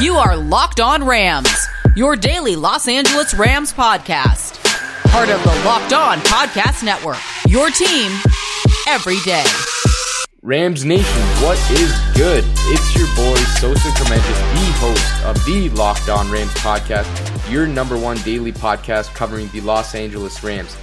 You are Locked On Rams, your daily Los Angeles Rams podcast. Part of the Locked On Podcast Network, your team every day. Rams Nation, what is good? It's your boy, Sosa Kremenjas, the host of the Locked On Rams podcast, your number one daily podcast covering the Los Angeles Rams.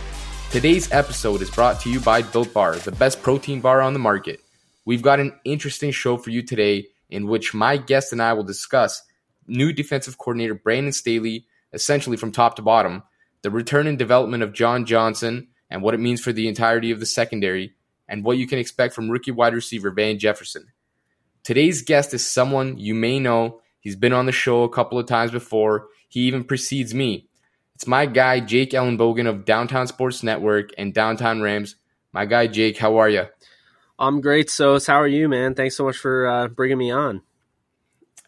Today's episode is brought to you by Built Bar, the best protein bar on the market. We've got an interesting show for you today in which my guest and I will discuss new defensive coordinator Brandon Staley, essentially from top to bottom, the return and development of John Johnson and what it means for the entirety of the secondary, and what you can expect from rookie wide receiver Van Jefferson. Today's guest is someone you may know. He's been on the show a couple of times before. He even precedes me. It's my guy, Jake Ellenbogen of Downtown Sports Network and Downtown Rams. My guy, Jake, how are you? I'm great, Sos. How are you, man? Thanks so much for uh, bringing me on.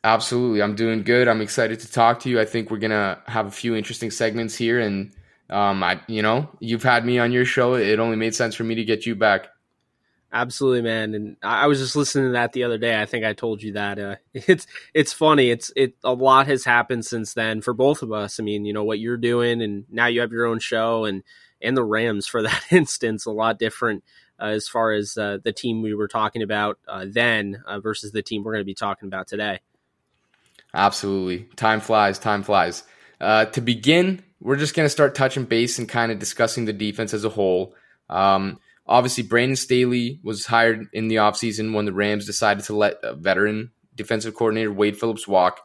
Absolutely. I'm doing good. I'm excited to talk to you. I think we're going to have a few interesting segments here. And, um, I, you know, you've had me on your show. It only made sense for me to get you back. Absolutely, man. And I was just listening to that the other day. I think I told you that. Uh, it's it's funny. It's it a lot has happened since then for both of us. I mean, you know what you're doing, and now you have your own show, and and the Rams for that instance, a lot different as far as uh, the team we were talking about uh, then uh, versus the team we're going to be talking about today. Absolutely, time flies. Time flies. Uh, to begin, we're just going to start touching base and kind of discussing the defense as a whole. Um, Obviously, Brandon Staley was hired in the offseason when the Rams decided to let a veteran defensive coordinator Wade Phillips walk.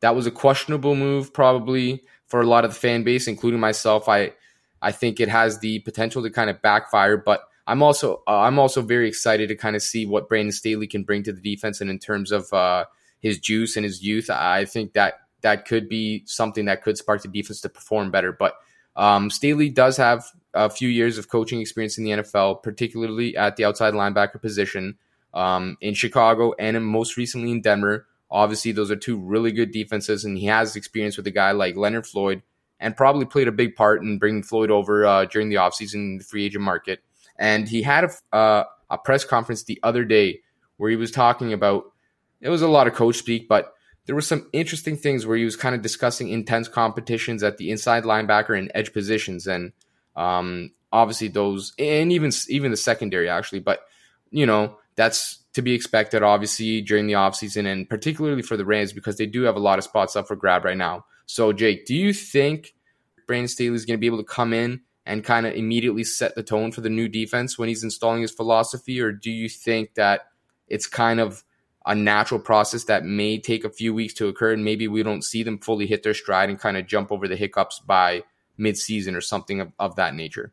That was a questionable move, probably for a lot of the fan base, including myself. I I think it has the potential to kind of backfire, but I'm also uh, I'm also very excited to kind of see what Brandon Staley can bring to the defense, and in terms of uh, his juice and his youth, I think that that could be something that could spark the defense to perform better. But um, Staley does have a few years of coaching experience in the NFL, particularly at the outside linebacker position um, in Chicago and in most recently in Denver. Obviously, those are two really good defenses, and he has experience with a guy like Leonard Floyd and probably played a big part in bringing Floyd over uh, during the offseason in the free agent market. And he had a, uh, a press conference the other day where he was talking about it was a lot of coach speak, but there were some interesting things where he was kind of discussing intense competitions at the inside linebacker and edge positions. And um, obviously, those and even even the secondary actually, but you know that's to be expected. Obviously, during the offseason and particularly for the Rams because they do have a lot of spots up for grab right now. So, Jake, do you think Brandon Staley is going to be able to come in and kind of immediately set the tone for the new defense when he's installing his philosophy, or do you think that it's kind of a natural process that may take a few weeks to occur and maybe we don't see them fully hit their stride and kind of jump over the hiccups by midseason or something of, of that nature?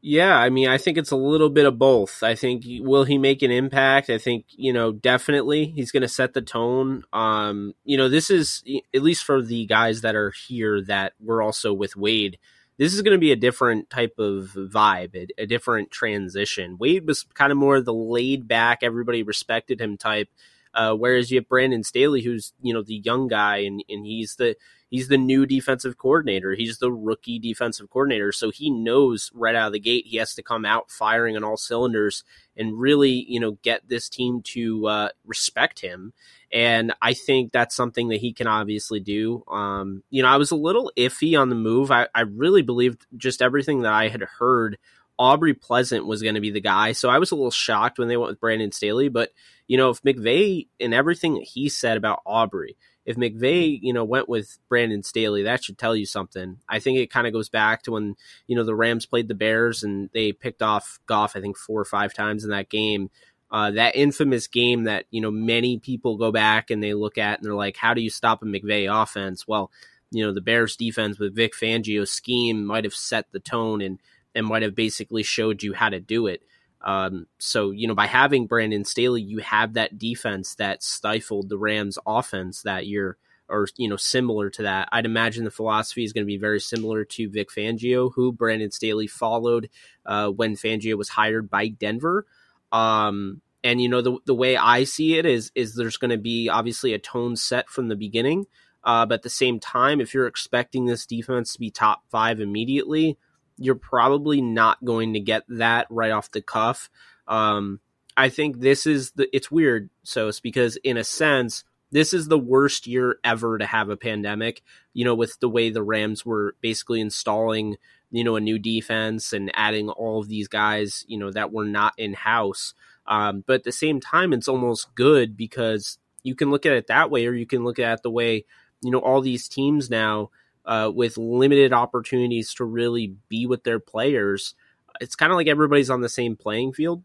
Yeah, I mean, I think it's a little bit of both. I think will he make an impact? I think you know definitely he's going to set the tone. Um, you know, this is at least for the guys that are here that were also with Wade. This is going to be a different type of vibe, a, a different transition. Wade was kind of more the laid back, everybody respected him type, uh, whereas you have Brandon Staley, who's you know the young guy, and and he's the he's the new defensive coordinator. He's the rookie defensive coordinator. So he knows right out of the gate he has to come out firing on all cylinders and really, you know, get this team to uh, respect him. And I think that's something that he can obviously do. Um, you know, I was a little iffy on the move. I, I really believed just everything that I had heard. Aubrey Pleasant was going to be the guy. So I was a little shocked when they went with Brandon Staley. But, you know, if McVay and everything that he said about Aubrey, if McVay, you know, went with Brandon Staley, that should tell you something. I think it kind of goes back to when, you know, the Rams played the Bears and they picked off Goff, I think, four or five times in that game. Uh, that infamous game that, you know, many people go back and they look at and they're like, how do you stop a McVay offense? Well, you know, the Bears defense with Vic Fangio's scheme might have set the tone and, and might have basically showed you how to do it. Um, so, you know, by having Brandon Staley, you have that defense that stifled the Rams offense that year, or, you know, similar to that. I'd imagine the philosophy is going to be very similar to Vic Fangio, who Brandon Staley followed uh, when Fangio was hired by Denver. Um, and, you know, the, the way I see it is, is there's going to be obviously a tone set from the beginning. Uh, but at the same time, if you're expecting this defense to be top five immediately, you're probably not going to get that right off the cuff. Um, I think this is the it's weird, so it's because in a sense, this is the worst year ever to have a pandemic. You know, with the way the Rams were basically installing, you know, a new defense and adding all of these guys, you know, that were not in house. Um, but at the same time, it's almost good because you can look at it that way, or you can look at it the way, you know, all these teams now uh, with limited opportunities to really be with their players. It's kind of like everybody's on the same playing field.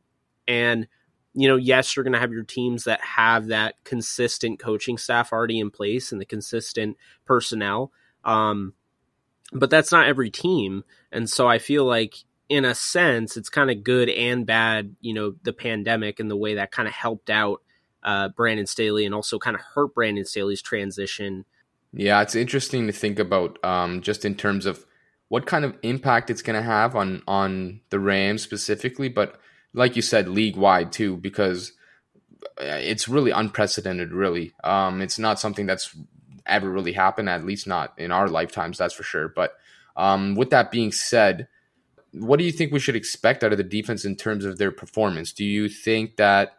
And you know, yes, you're going to have your teams that have that consistent coaching staff already in place and the consistent personnel. Um, but that's not every team. And so I feel like, in a sense, it's kind of good and bad, you know, the pandemic and the way that kind of helped out uh, Brandon Staley and also kind of hurt Brandon Staley's transition. Yeah, it's interesting to think about um, just in terms of what kind of impact it's going to have on on the Rams specifically, but like you said, league wide too, because it's really unprecedented. Really, um, it's not something that's ever really happened, at least not in our lifetimes, that's for sure. But um, with that being said, what do you think we should expect out of the defense in terms of their performance? Do you think that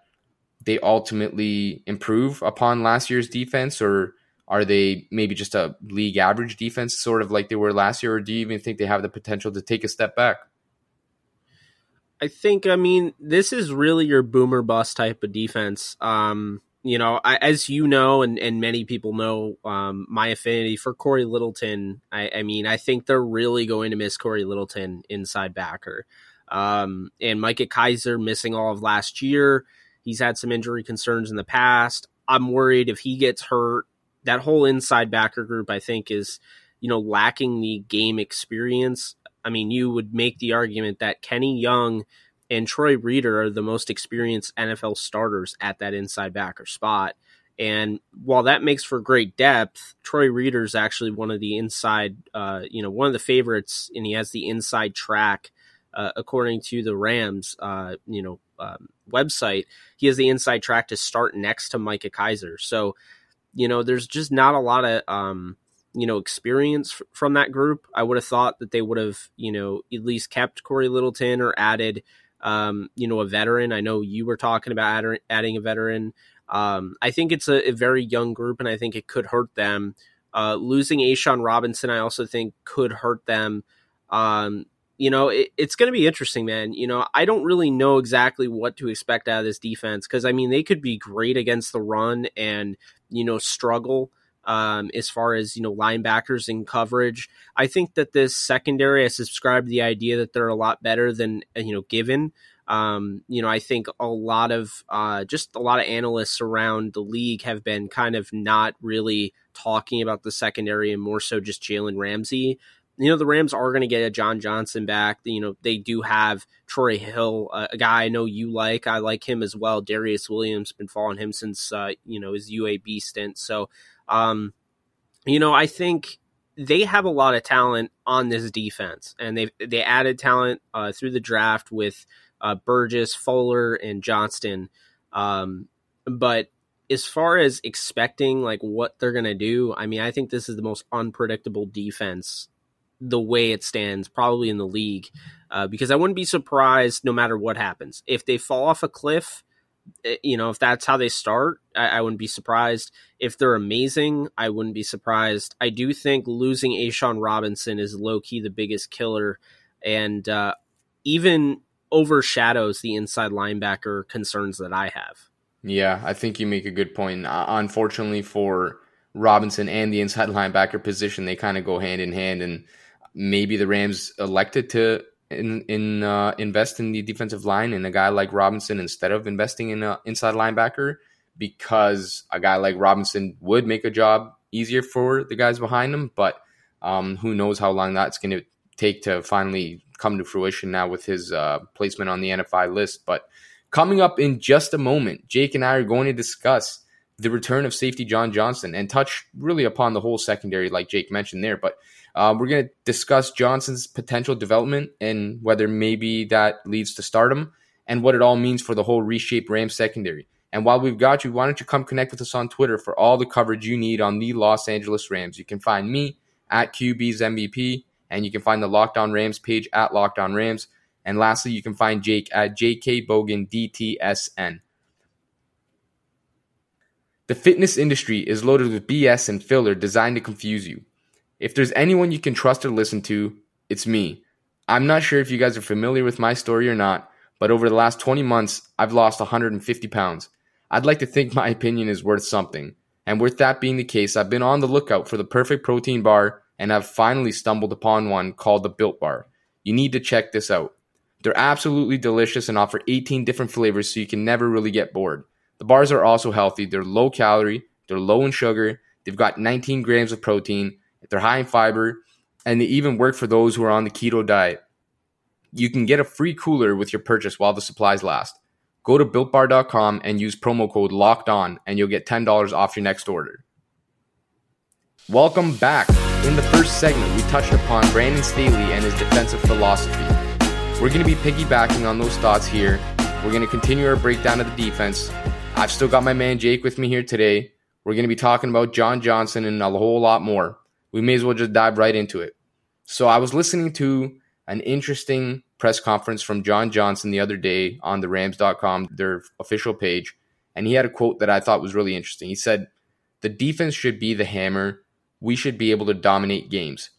they ultimately improve upon last year's defense, or are they maybe just a league average defense, sort of like they were last year, or do you even think they have the potential to take a step back? I think, I mean, this is really your boomer bust type of defense. Um, you know, I, as you know, and, and many people know, um, my affinity for Corey Littleton. I, I, mean, I think they're really going to miss Corey Littleton inside backer. Um, and Micah Kiser missing all of last year. He's had some injury concerns in the past. I'm worried if he gets hurt, that whole inside backer group, I think, is, you know, lacking the game experience I mean, you would make the argument that Kenny Young and Troy Reeder are the most experienced NFL starters at that inside backer spot. And while that makes for great depth, Troy Reeder is actually one of the inside, uh, you know, one of the favorites, and he has the inside track. Uh, according to the Rams, uh, you know, um, website, he has the inside track to start next to Micah Kiser. So, you know, there's just not a lot of um, you know experience f- from that group. I would have thought that they would have you know at least kept Corey Littleton or added um, you know a veteran. I know you were talking about add- adding a veteran. Um, I think it's a, a, very young group, and I think it could hurt them. Uh, losing A'Shawn Robinson, I also think could hurt them. Um, you know, it, it's going to be interesting, man. You know, I don't really know exactly what to expect out of this defense because I mean they could be great against the run and you know struggle um, as far as you know linebackers and coverage. I think that this secondary, I subscribe to the idea that they're a lot better than you know given. Um, you know, I think a lot of uh, just a lot of analysts around the league have been kind of not really talking about the secondary and more so just Jalen Ramsey. You know, the Rams are going to get a John Johnson back. You know, they do have Troy Hill, a guy I know you like. I like him as well. Darious Williams been following him since uh, you know his UAB stint. So um, you know, I think they have a lot of talent on this defense, and they they added talent uh, through the draft with uh, Burgess, Fuller, and Johnston. Um, but as far as expecting like what they're gonna do, I mean, I think this is the most unpredictable defense the way it stands, probably in the league. Uh, because I wouldn't be surprised no matter what happens if they fall off a cliff Eh, you know, if that's how they start, I, I, wouldn't be surprised. If they're amazing, I wouldn't be surprised. I do think losing A'Shawn Robinson is low key the biggest killer, and uh, even overshadows the inside linebacker concerns that I have. Yeah, I think you make a good point. Uh, unfortunately for Robinson and the inside linebacker position, they kind of go hand in hand, and maybe the Rams elected to in in uh, invest in the defensive line and a guy like Robinson instead of investing in an inside linebacker because a guy like Robinson would make a job easier for the guys behind him. But um, who knows how long that's going to take to finally come to fruition now with his uh, placement on the NFI list. But coming up in just a moment, Jake and I are going to discuss the return of safety John Johnson and touch really upon the whole secondary, like Jake mentioned there. But uh, we're going to discuss Johnson's potential development and whether maybe that leads to stardom and what it all means for the whole reshaped Rams secondary. And while we've got you, why don't you come connect with us on Twitter for all the coverage you need on the Los Angeles Rams? You can find me at QB's MVP, and you can find the Locked On Rams page at Locked On Rams. And lastly, you can find Jake at JK Bogan DTSN. The fitness industry is loaded with BS and filler designed to confuse you. If there's anyone you can trust or listen to, it's me. I'm not sure if you guys are familiar with my story or not, but over the last 20 months, I've lost 150 pounds. I'd like to think my opinion is worth something. And with that being the case, I've been on the lookout for the perfect protein bar and I've finally stumbled upon one called the Built Bar. You need to check this out. They're absolutely delicious and offer 18 different flavors so you can never really get bored. The bars are also healthy. They're low calorie, they're low in sugar, they've got 19 grams of protein, they're high in fiber, and they even work for those who are on the keto diet. You can get a free cooler with your purchase while the supplies last. Go to builtbar.com and use promo code locked on, and you'll get $10 off your next order. Welcome back. In the first segment, we touched upon Brandon Staley and his defensive philosophy. We're going to be piggybacking on those thoughts here. We're going to continue our breakdown of the defense. I've still got my man Jake with me here today. We're going to be talking about John Johnson and a whole lot more. We may as well just dive right into it. So, I was listening to an interesting press conference from John Johnson the other day on the Rams.com, their official page, and he had a quote that I thought was really interesting. He said, The defense should be the hammer we should be able to dominate games.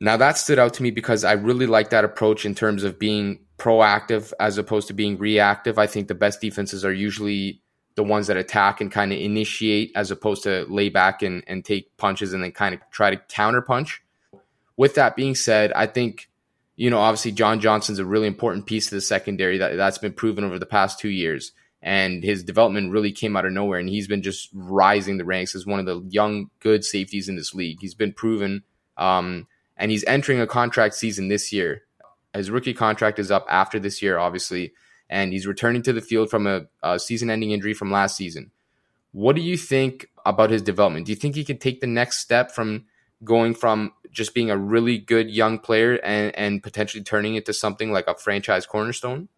Now that stood out to me because I really like that approach in terms of being proactive as opposed to being reactive. I think the best defenses are usually the ones that attack and kind of initiate as opposed to lay back and, and take punches and then kind of try to counter punch. With that being said, I think, you know, obviously John Johnson's a really important piece of the secondary that, that's been proven over the past two years and his development really came out of nowhere. And he's been just rising the ranks as one of the young, good safeties in this league. He's been proven, um, and he's entering a contract season this year. His rookie contract is up after this year, obviously, and he's returning to the field from a, a season ending injury from last season. What do you think about his development? Do you think he can take the next step from going from just being a really good young player and, and potentially turning it to something like a franchise cornerstone?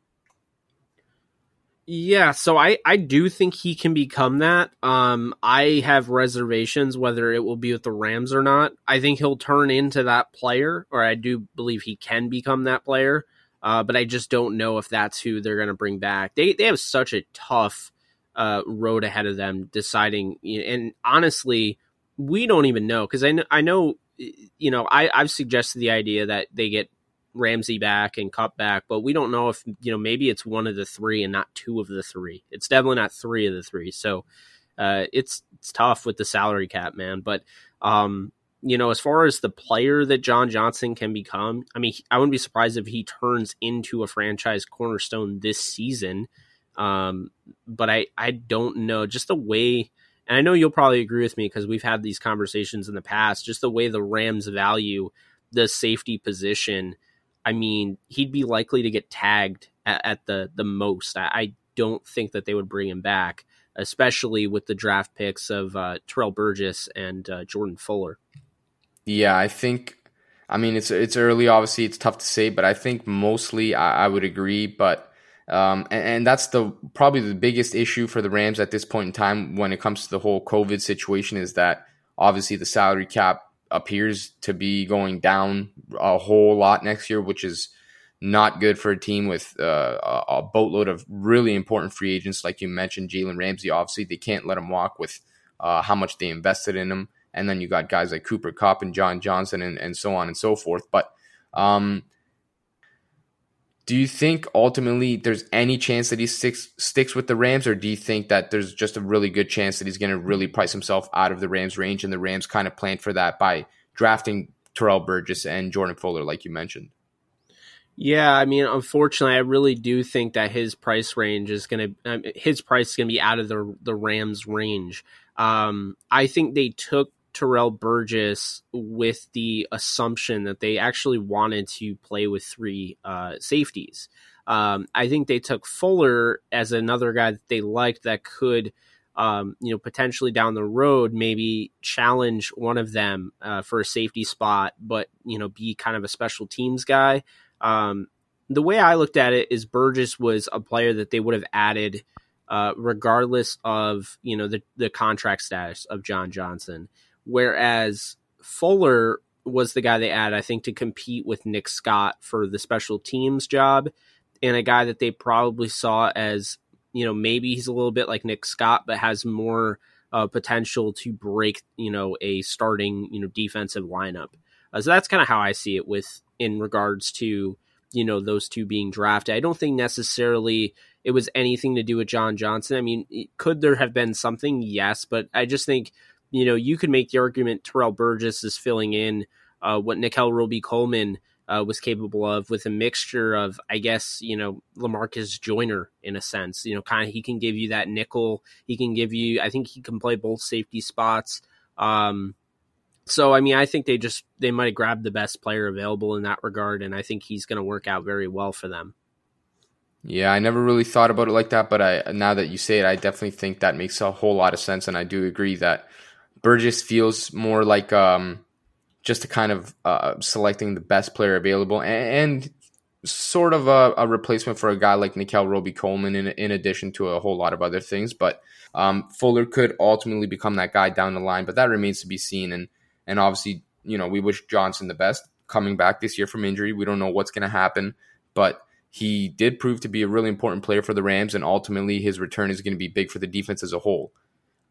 Yeah, so I I do think he can become that. Um I have reservations whether it will be with the Rams or not. I think he'll turn into that player or I do believe he can become that player. Uh, but I just don't know if that's who they're going to bring back. They they have such a tough uh, road ahead of them deciding and honestly, we don't even know cuz I know I know you know, I I've suggested the idea that they get Ramsey back and Kupp back, but we don't know if you know maybe it's one of the three and not two of the three. It's definitely not three of the three. So uh, it's it's tough with the salary cap, man. But um, you know, as far as the player that John Johnson can become, I mean, I wouldn't be surprised if he turns into a franchise cornerstone this season. Um, but I I don't know just the way. And I know you'll probably agree with me because we've had these conversations in the past. Just the way the Rams value the safety position I mean, he'd be likely to get tagged at, at the the most. I, I, don't think that they would bring him back, especially with the draft picks of uh, Terrell Burgess and uh, Jordan Fuller. Yeah, I think. I mean, it's it's early. Obviously, it's tough to say, but I think mostly I, I would agree. But um, and, and, that's the probably the biggest issue for the Rams at this point in time when it comes to the whole COVID situation is that obviously the salary cap appears to be going down a whole lot next year, which is not good for a team with uh, a boatload of really important free agents, like you mentioned, Jalen Ramsey. Obviously, they can't let him walk with uh, how much they invested in him, and then you got guys like Cooper Kupp and John Johnson, and, and so on and so forth. But um, do you think ultimately there's any chance that he sticks sticks with the Rams, or do you think that there's just a really good chance that he's going to really price himself out of the Rams range, and the Rams kind of planned for that by drafting Terrell Burgess and Jordan Fuller, like you mentioned? Yeah, I mean, unfortunately, I really do think that his price range is going to um, his price is going to be out of the the Rams range. Um, I think they took Terrell Burgess with the assumption that they actually wanted to play with three uh, safeties. Um, I think they took Fuller as another guy that they liked that could, um, you know, potentially down the road maybe challenge one of them uh, for a safety spot, but you know, be kind of a special teams guy. Um, the way I looked at it is Burgess was a player that they would have added. Uh, regardless of you know the the contract status of John Johnson, Whereas Fuller was the guy they added, I think, to compete with Nick Scott for the special teams job, and a guy that they probably saw as you know, maybe he's a little bit like Nick Scott, but has more uh, potential to break, you know, a starting, you know, defensive lineup. Uh, so that's kind of how I see it with in regards to, you know, those two being drafted. I don't think necessarily it was anything to do with John Johnson. I mean, could there have been something? Yes, but I just think, you know, you could make the argument Terrell Burgess is filling in uh, what Nickell Robey-Coleman uh, was capable of with a mixture of, I guess, you know, Lamarcus Joyner in a sense. You know, kind of he can give you that nickel. He can give you, I think he can play both safety spots. Um, so, I mean, I think they just they might have grabbed the best player available in that regard, and I think he's going to work out very well for them. Yeah, I never really thought about it like that, but I now that you say it, I definitely think that makes a whole lot of sense, and I do agree that Burgess feels more like um, just a kind of uh, selecting the best player available and, and sort of a, a, replacement for a guy like Nickell Robey-Coleman in, in addition to a whole lot of other things. But um, Fuller could ultimately become that guy down the line, but that remains to be seen. And and obviously, you know, we wish Johnson the best coming back this year from injury. We don't know what's going to happen, but he did prove to be a really important player for the Rams, and ultimately his return is going to be big for the defense as a whole.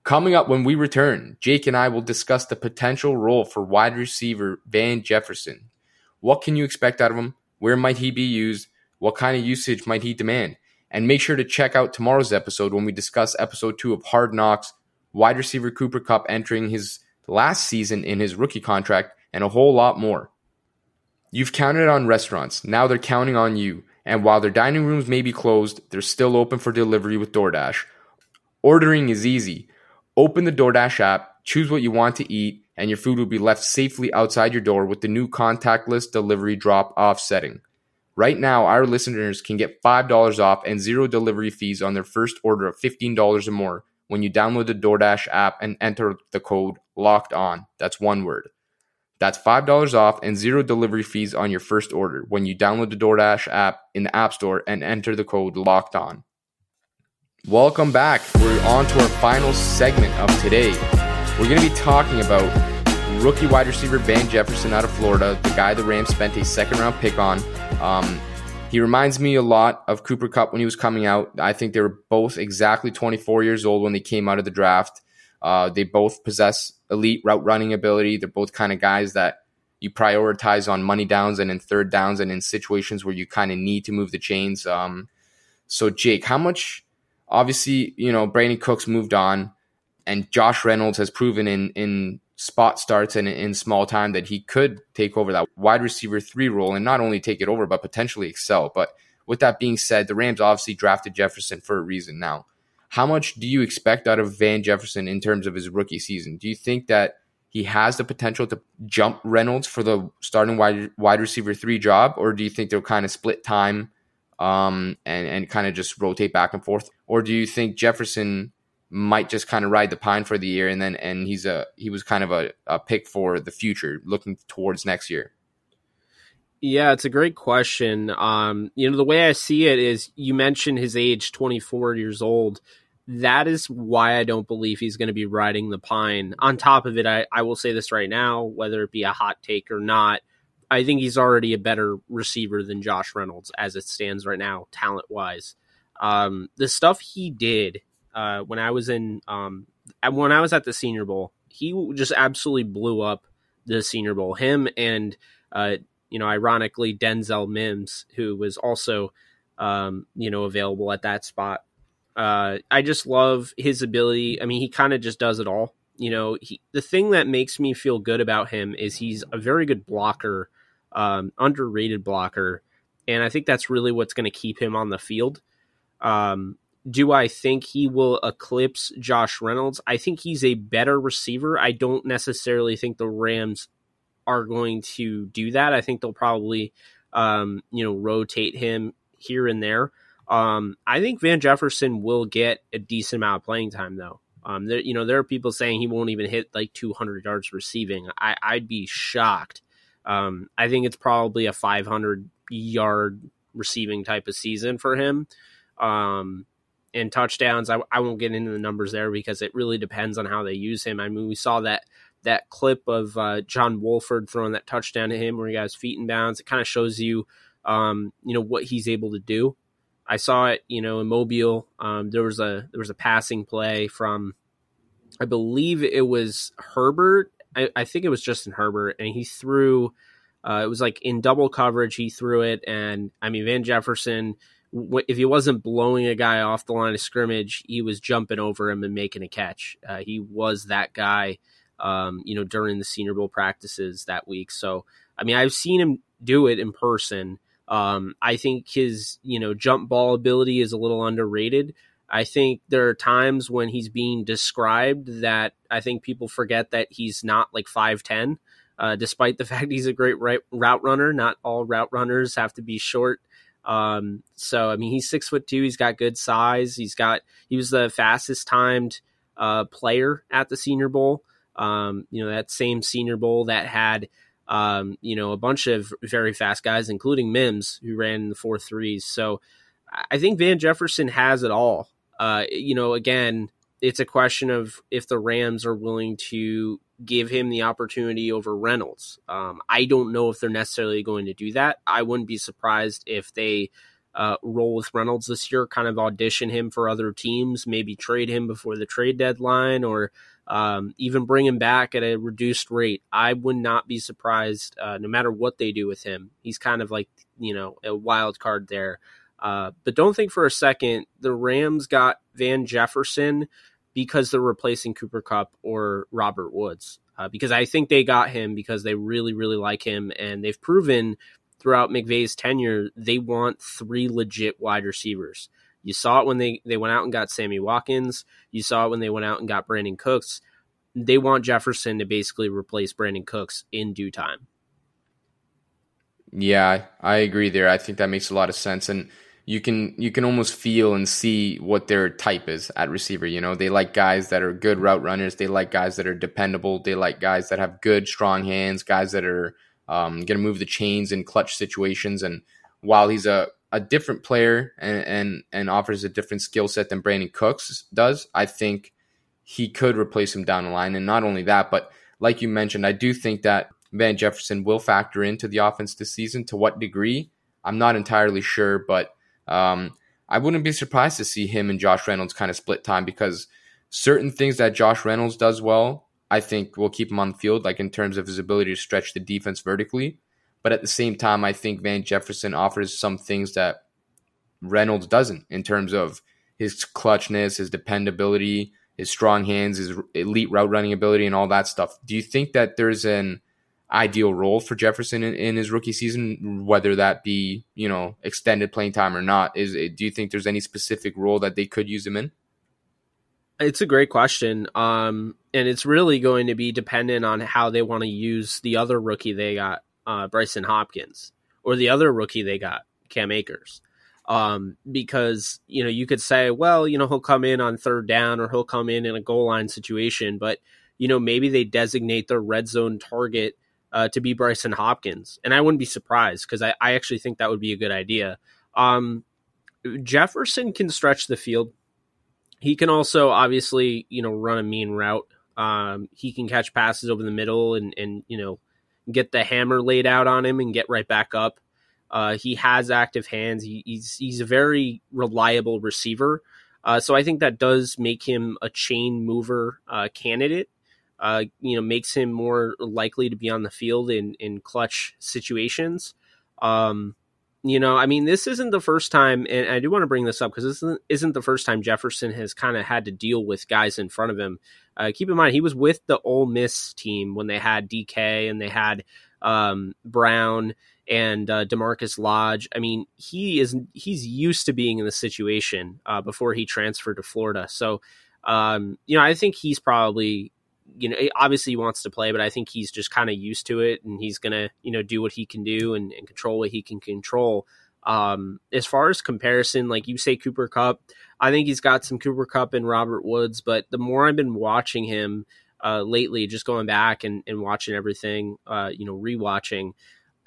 Coming up when we return, Jake and I will discuss the potential role for wide receiver Van Jefferson. What can you expect out of him? Where might he be used? What kind of usage might he demand? And make sure to check out tomorrow's episode when we discuss episode two of Hard Knocks, wide receiver Cooper Kupp entering his last season in his rookie contract, and a whole lot more. You've counted on restaurants, now they're counting on you. And while their dining rooms may be closed, they're still open for delivery with DoorDash. Ordering is easy. Open the DoorDash app, choose what you want to eat, and your food will be left safely outside your door with the new contactless delivery drop off setting. Right now, our listeners can get $5 off and zero delivery fees on their first order of $15 or more when you download the DoorDash app and enter the code locked on. That's one word. That's $5 off and zero delivery fees on your first order when you download the DoorDash app in the App Store and enter the code locked on. Welcome back. We're on to our final segment of today. We're going to be talking about rookie wide receiver Van Jefferson out of Florida, the guy the Rams spent a second round pick on. Um, he reminds me a lot of Cooper Kupp when he was coming out. I think they were both exactly 24 years old when they came out of the draft. Uh, they both possess elite route running ability. They're both kind of guys that you prioritize on money downs and in third downs and in situations where you kind of need to move the chains. Um, so, Jake, how much obviously, you know, Brandin Cooks moved on, and Josh Reynolds has proven in in spot starts and in small time that he could take over that wide receiver three role and not only take it over but potentially excel. But with that being said, the Rams obviously drafted Jefferson for a reason. Now, how much do you expect out of Van Jefferson in terms of his rookie season? Do you think that he has the potential to jump Reynolds for the starting wide wide receiver three job, or do you think they'll kind of split time um, and and kind of just rotate back and forth, or do you think Jefferson might just kind of ride the pine for the year and then and he's a he was kind of a, a pick for the future, looking towards next year? Yeah, it's a great question. Um, you know, the way I see it is you mentioned his age, 24 years old. That is why I don't believe he's going to be riding the pine. On top of it, I, I will say this right now, whether it be a hot take or not, I think he's already a better receiver than Josh Reynolds as it stands right now, talent wise. Um, the stuff he did uh, when I was in um, when I was at the Senior Bowl, he just absolutely blew up the Senior Bowl. Him and uh, you know, ironically, Denzel Mims, who was also um, you know available at that spot. Uh, I just love his ability. I mean, he kind of just does it all. You know, he, the thing that makes me feel good about him is he's a very good blocker um, underrated blocker, and I think that's really what's going to keep him on the field. Um, do I think he will eclipse Josh Reynolds? I think he's a better receiver. I don't necessarily think the Rams are going to do that. I think they'll probably, um, you know, rotate him here and there. Um, I think Van Jefferson will get a decent amount of playing time, though. Um, there, you know, there are people saying he won't even hit like 200 yards receiving. I, I'd be shocked um, I think it's probably a 500 yard receiving type of season for him. Um, and touchdowns, I, I won't get into the numbers there because it really depends on how they use him. I mean, we saw that that clip of uh, John Wolford throwing that touchdown to him where he got his feet in bounds. It kind of shows you, um, you know, what he's able to do. I saw it, you know, in Mobile. Um, there was a there was a passing play from, I believe it was Herbert. I, I think it was Justin Herbert, and he threw. Uh, it was like in double coverage. He threw it, and I mean Van Jefferson. If he wasn't blowing a guy off the line of scrimmage, he was jumping over him and making a catch. Uh, he was that guy, um, you know, during the Senior Bowl practices that week. So, I mean, I've seen him do it in person. Um, I think his you know jump ball ability is a little underrated. I think there are times when he's being described that I think people forget that he's not like five ten. Uh, despite the fact he's a great right, route runner, not all route runners have to be short. Um, so I mean, he's six foot two. He's got good size. He's got he was the fastest timed uh, player at the Senior Bowl. Um, you know that same Senior Bowl that had um, you know, a bunch of very fast guys, including Mims, who ran the four threes. So I think Van Jefferson has it all. Uh, you know, again, it's a question of if the Rams are willing to give him the opportunity over Reynolds. Um, I don't know if they're necessarily going to do that. I wouldn't be surprised if they uh, roll with Reynolds this year, kind of audition him for other teams, maybe trade him before the trade deadline or um, even bring him back at a reduced rate. I would not be surprised, uh, no matter what they do with him. He's kind of like, you know, a wild card there. Uh, but don't think for a second the Rams got Van Jefferson because they're replacing Cooper Kupp or Robert Woods. Uh, because I think they got him because they really, really like him, and they've proven throughout McVay's tenure they want three legit wide receivers. You saw it when they, they went out and got Sammy Watkins. You saw it when they went out and got Brandin Cooks. They want Jefferson to basically replace Brandin Cooks in due time. Yeah, I agree there. I think that makes a lot of sense. And you can you can almost feel and see what their type is at receiver. You know, they like guys that are good route runners. They like guys that are dependable. They like guys that have good, strong hands. Guys that are um, going to move the chains in clutch situations. And while he's a a different player and and, and offers a different skill set than Brandin Cooks does, I think he could replace him down the line. And not only that, but like you mentioned, I do think that Van Jefferson will factor into the offense this season. To what degree, I'm not entirely sure, but um, I wouldn't be surprised to see him and Josh Reynolds kind of split time because certain things that Josh Reynolds does well, I think will keep him on the field, like in terms of his ability to stretch the defense vertically. But at the same time, I think Van Jefferson offers some things that Reynolds doesn't in terms of his clutchness, his dependability, his strong hands, his elite route running ability, and all that stuff. Do you think that there's an ideal role for Jefferson in, in his rookie season, whether that be you know extended playing time or not? Is do you think there's any specific role that they could use him in? It's a great question. Um, and it's really going to be dependent on how they want to use the other rookie they got uh, Brycen Hopkins or the other rookie they got, Cam Akers. Um, because, you know, you could say, well, you know, he'll come in on third down or he'll come in in a goal line situation, but, you know, maybe they designate their red zone target uh, to be Brycen Hopkins. And I wouldn't be surprised because I, I actually think that would be a good idea. Um, Jefferson can stretch the field. He can also obviously, you know, run a mean route. Um, he can catch passes over the middle and, and, you know, get the hammer laid out on him and get right back up. Uh, he has active hands. He, he's he's a very reliable receiver. Uh, so I think that does make him a chain mover uh, candidate. Uh, you know, makes him more likely to be on the field in in clutch situations. Um, you know, I mean, this isn't the first time, and I do want to bring this up because this isn't, isn't the first time Jefferson has kind of had to deal with guys in front of him. Uh, keep in mind, he was with the Ole Miss team when they had DK and they had um, Brown and uh, DaMarkus Lodge. I mean, he is he's used to being in the situation uh, before he transferred to Florida. So, um, you know, I think he's probably you know, obviously he wants to play, but I think he's just kind of used to it and he's going to, you know, do what he can do and, and control what he can control. Um, as far as comparison, like you say, Cooper Kupp, I think he's got some Cooper Kupp and Robert Woods, but the more I've been watching him uh, lately, just going back and, and watching everything, uh, you know, rewatching,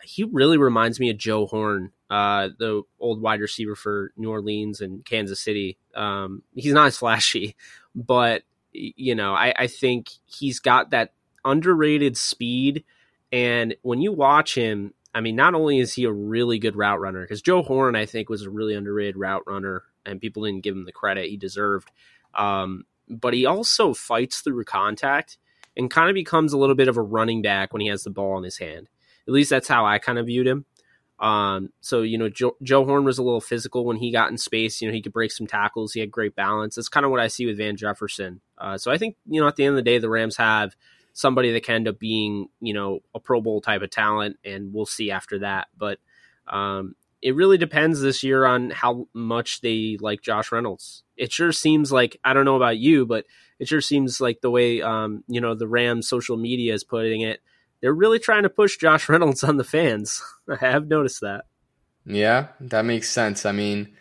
he really reminds me of Joe Horn, uh, the old wide receiver for New Orleans and Kansas City. Um, he's not as flashy, but you know, I, I think he's got that underrated speed. And when you watch him, I mean, not only is he a really good route runner, because Joe Horn, I think, was a really underrated route runner, and people didn't give him the credit he deserved. Um, but he also fights through contact and kind of becomes a little bit of a running back when he has the ball in his hand. At least that's how I kind of viewed him. Um, so you know, Joe, Joe, Horn was a little physical when he got in space. You know, he could break some tackles. He had great balance. That's kind of what I see with Van Jefferson. Uh, so I think you know, at the end of the day, the Rams have somebody that can end up being you know a Pro Bowl type of talent, and we'll see after that. But um, it really depends this year on how much they like Josh Reynolds. It sure seems like I don't know about you, but it sure seems like the way um, you know the Rams social media is putting it they're really trying to push Josh Reynolds on the fans. I have noticed that. Yeah, that makes sense. I mean,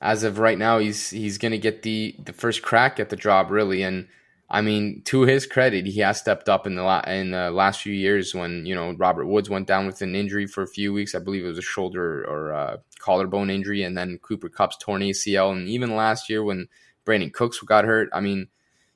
as of right now, he's he's going to get the the first crack at the job, really. And I mean, to his credit, he has stepped up in the la- in the last few years. When you know Robert Woods went down with an injury for a few weeks, I believe it was a shoulder or a collarbone injury, and then Cooper Kupp's torn ACL, and even last year when Brandin Cooks got hurt. I mean,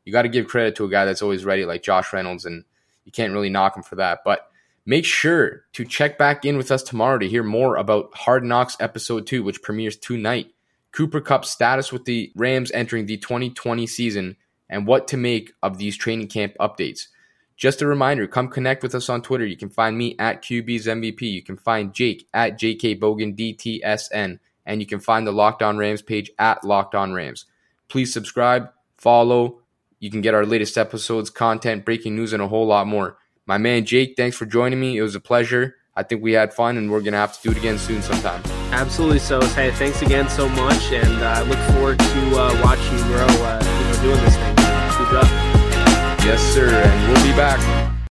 you got to give credit to a guy that's always ready, like Josh Reynolds, and you can't really knock him for that. But make sure to check back in with us tomorrow to hear more about Hard Knocks episode two, which premieres tonight. Cooper Kupp status with the Rams entering the 2020 season and what to make of these training camp updates. Just a reminder, come connect with us on Twitter. You can find me at QB's MVP. You can find Jake at JK Bogan DTSN. And you can find the Locked On Rams page at Locked On Rams. Please subscribe, follow, you can get our latest episodes, content, breaking news, and a whole lot more. My man Jake, thanks for joining me. It was a pleasure. I think we had fun, and we're gonna have to do it again soon sometime. Absolutely. So, hey, thanks again so much, and I uh, look forward to uh, watching you grow. Uh, you know, doing this thing. Keep it up. Yes, sir, and we'll be back.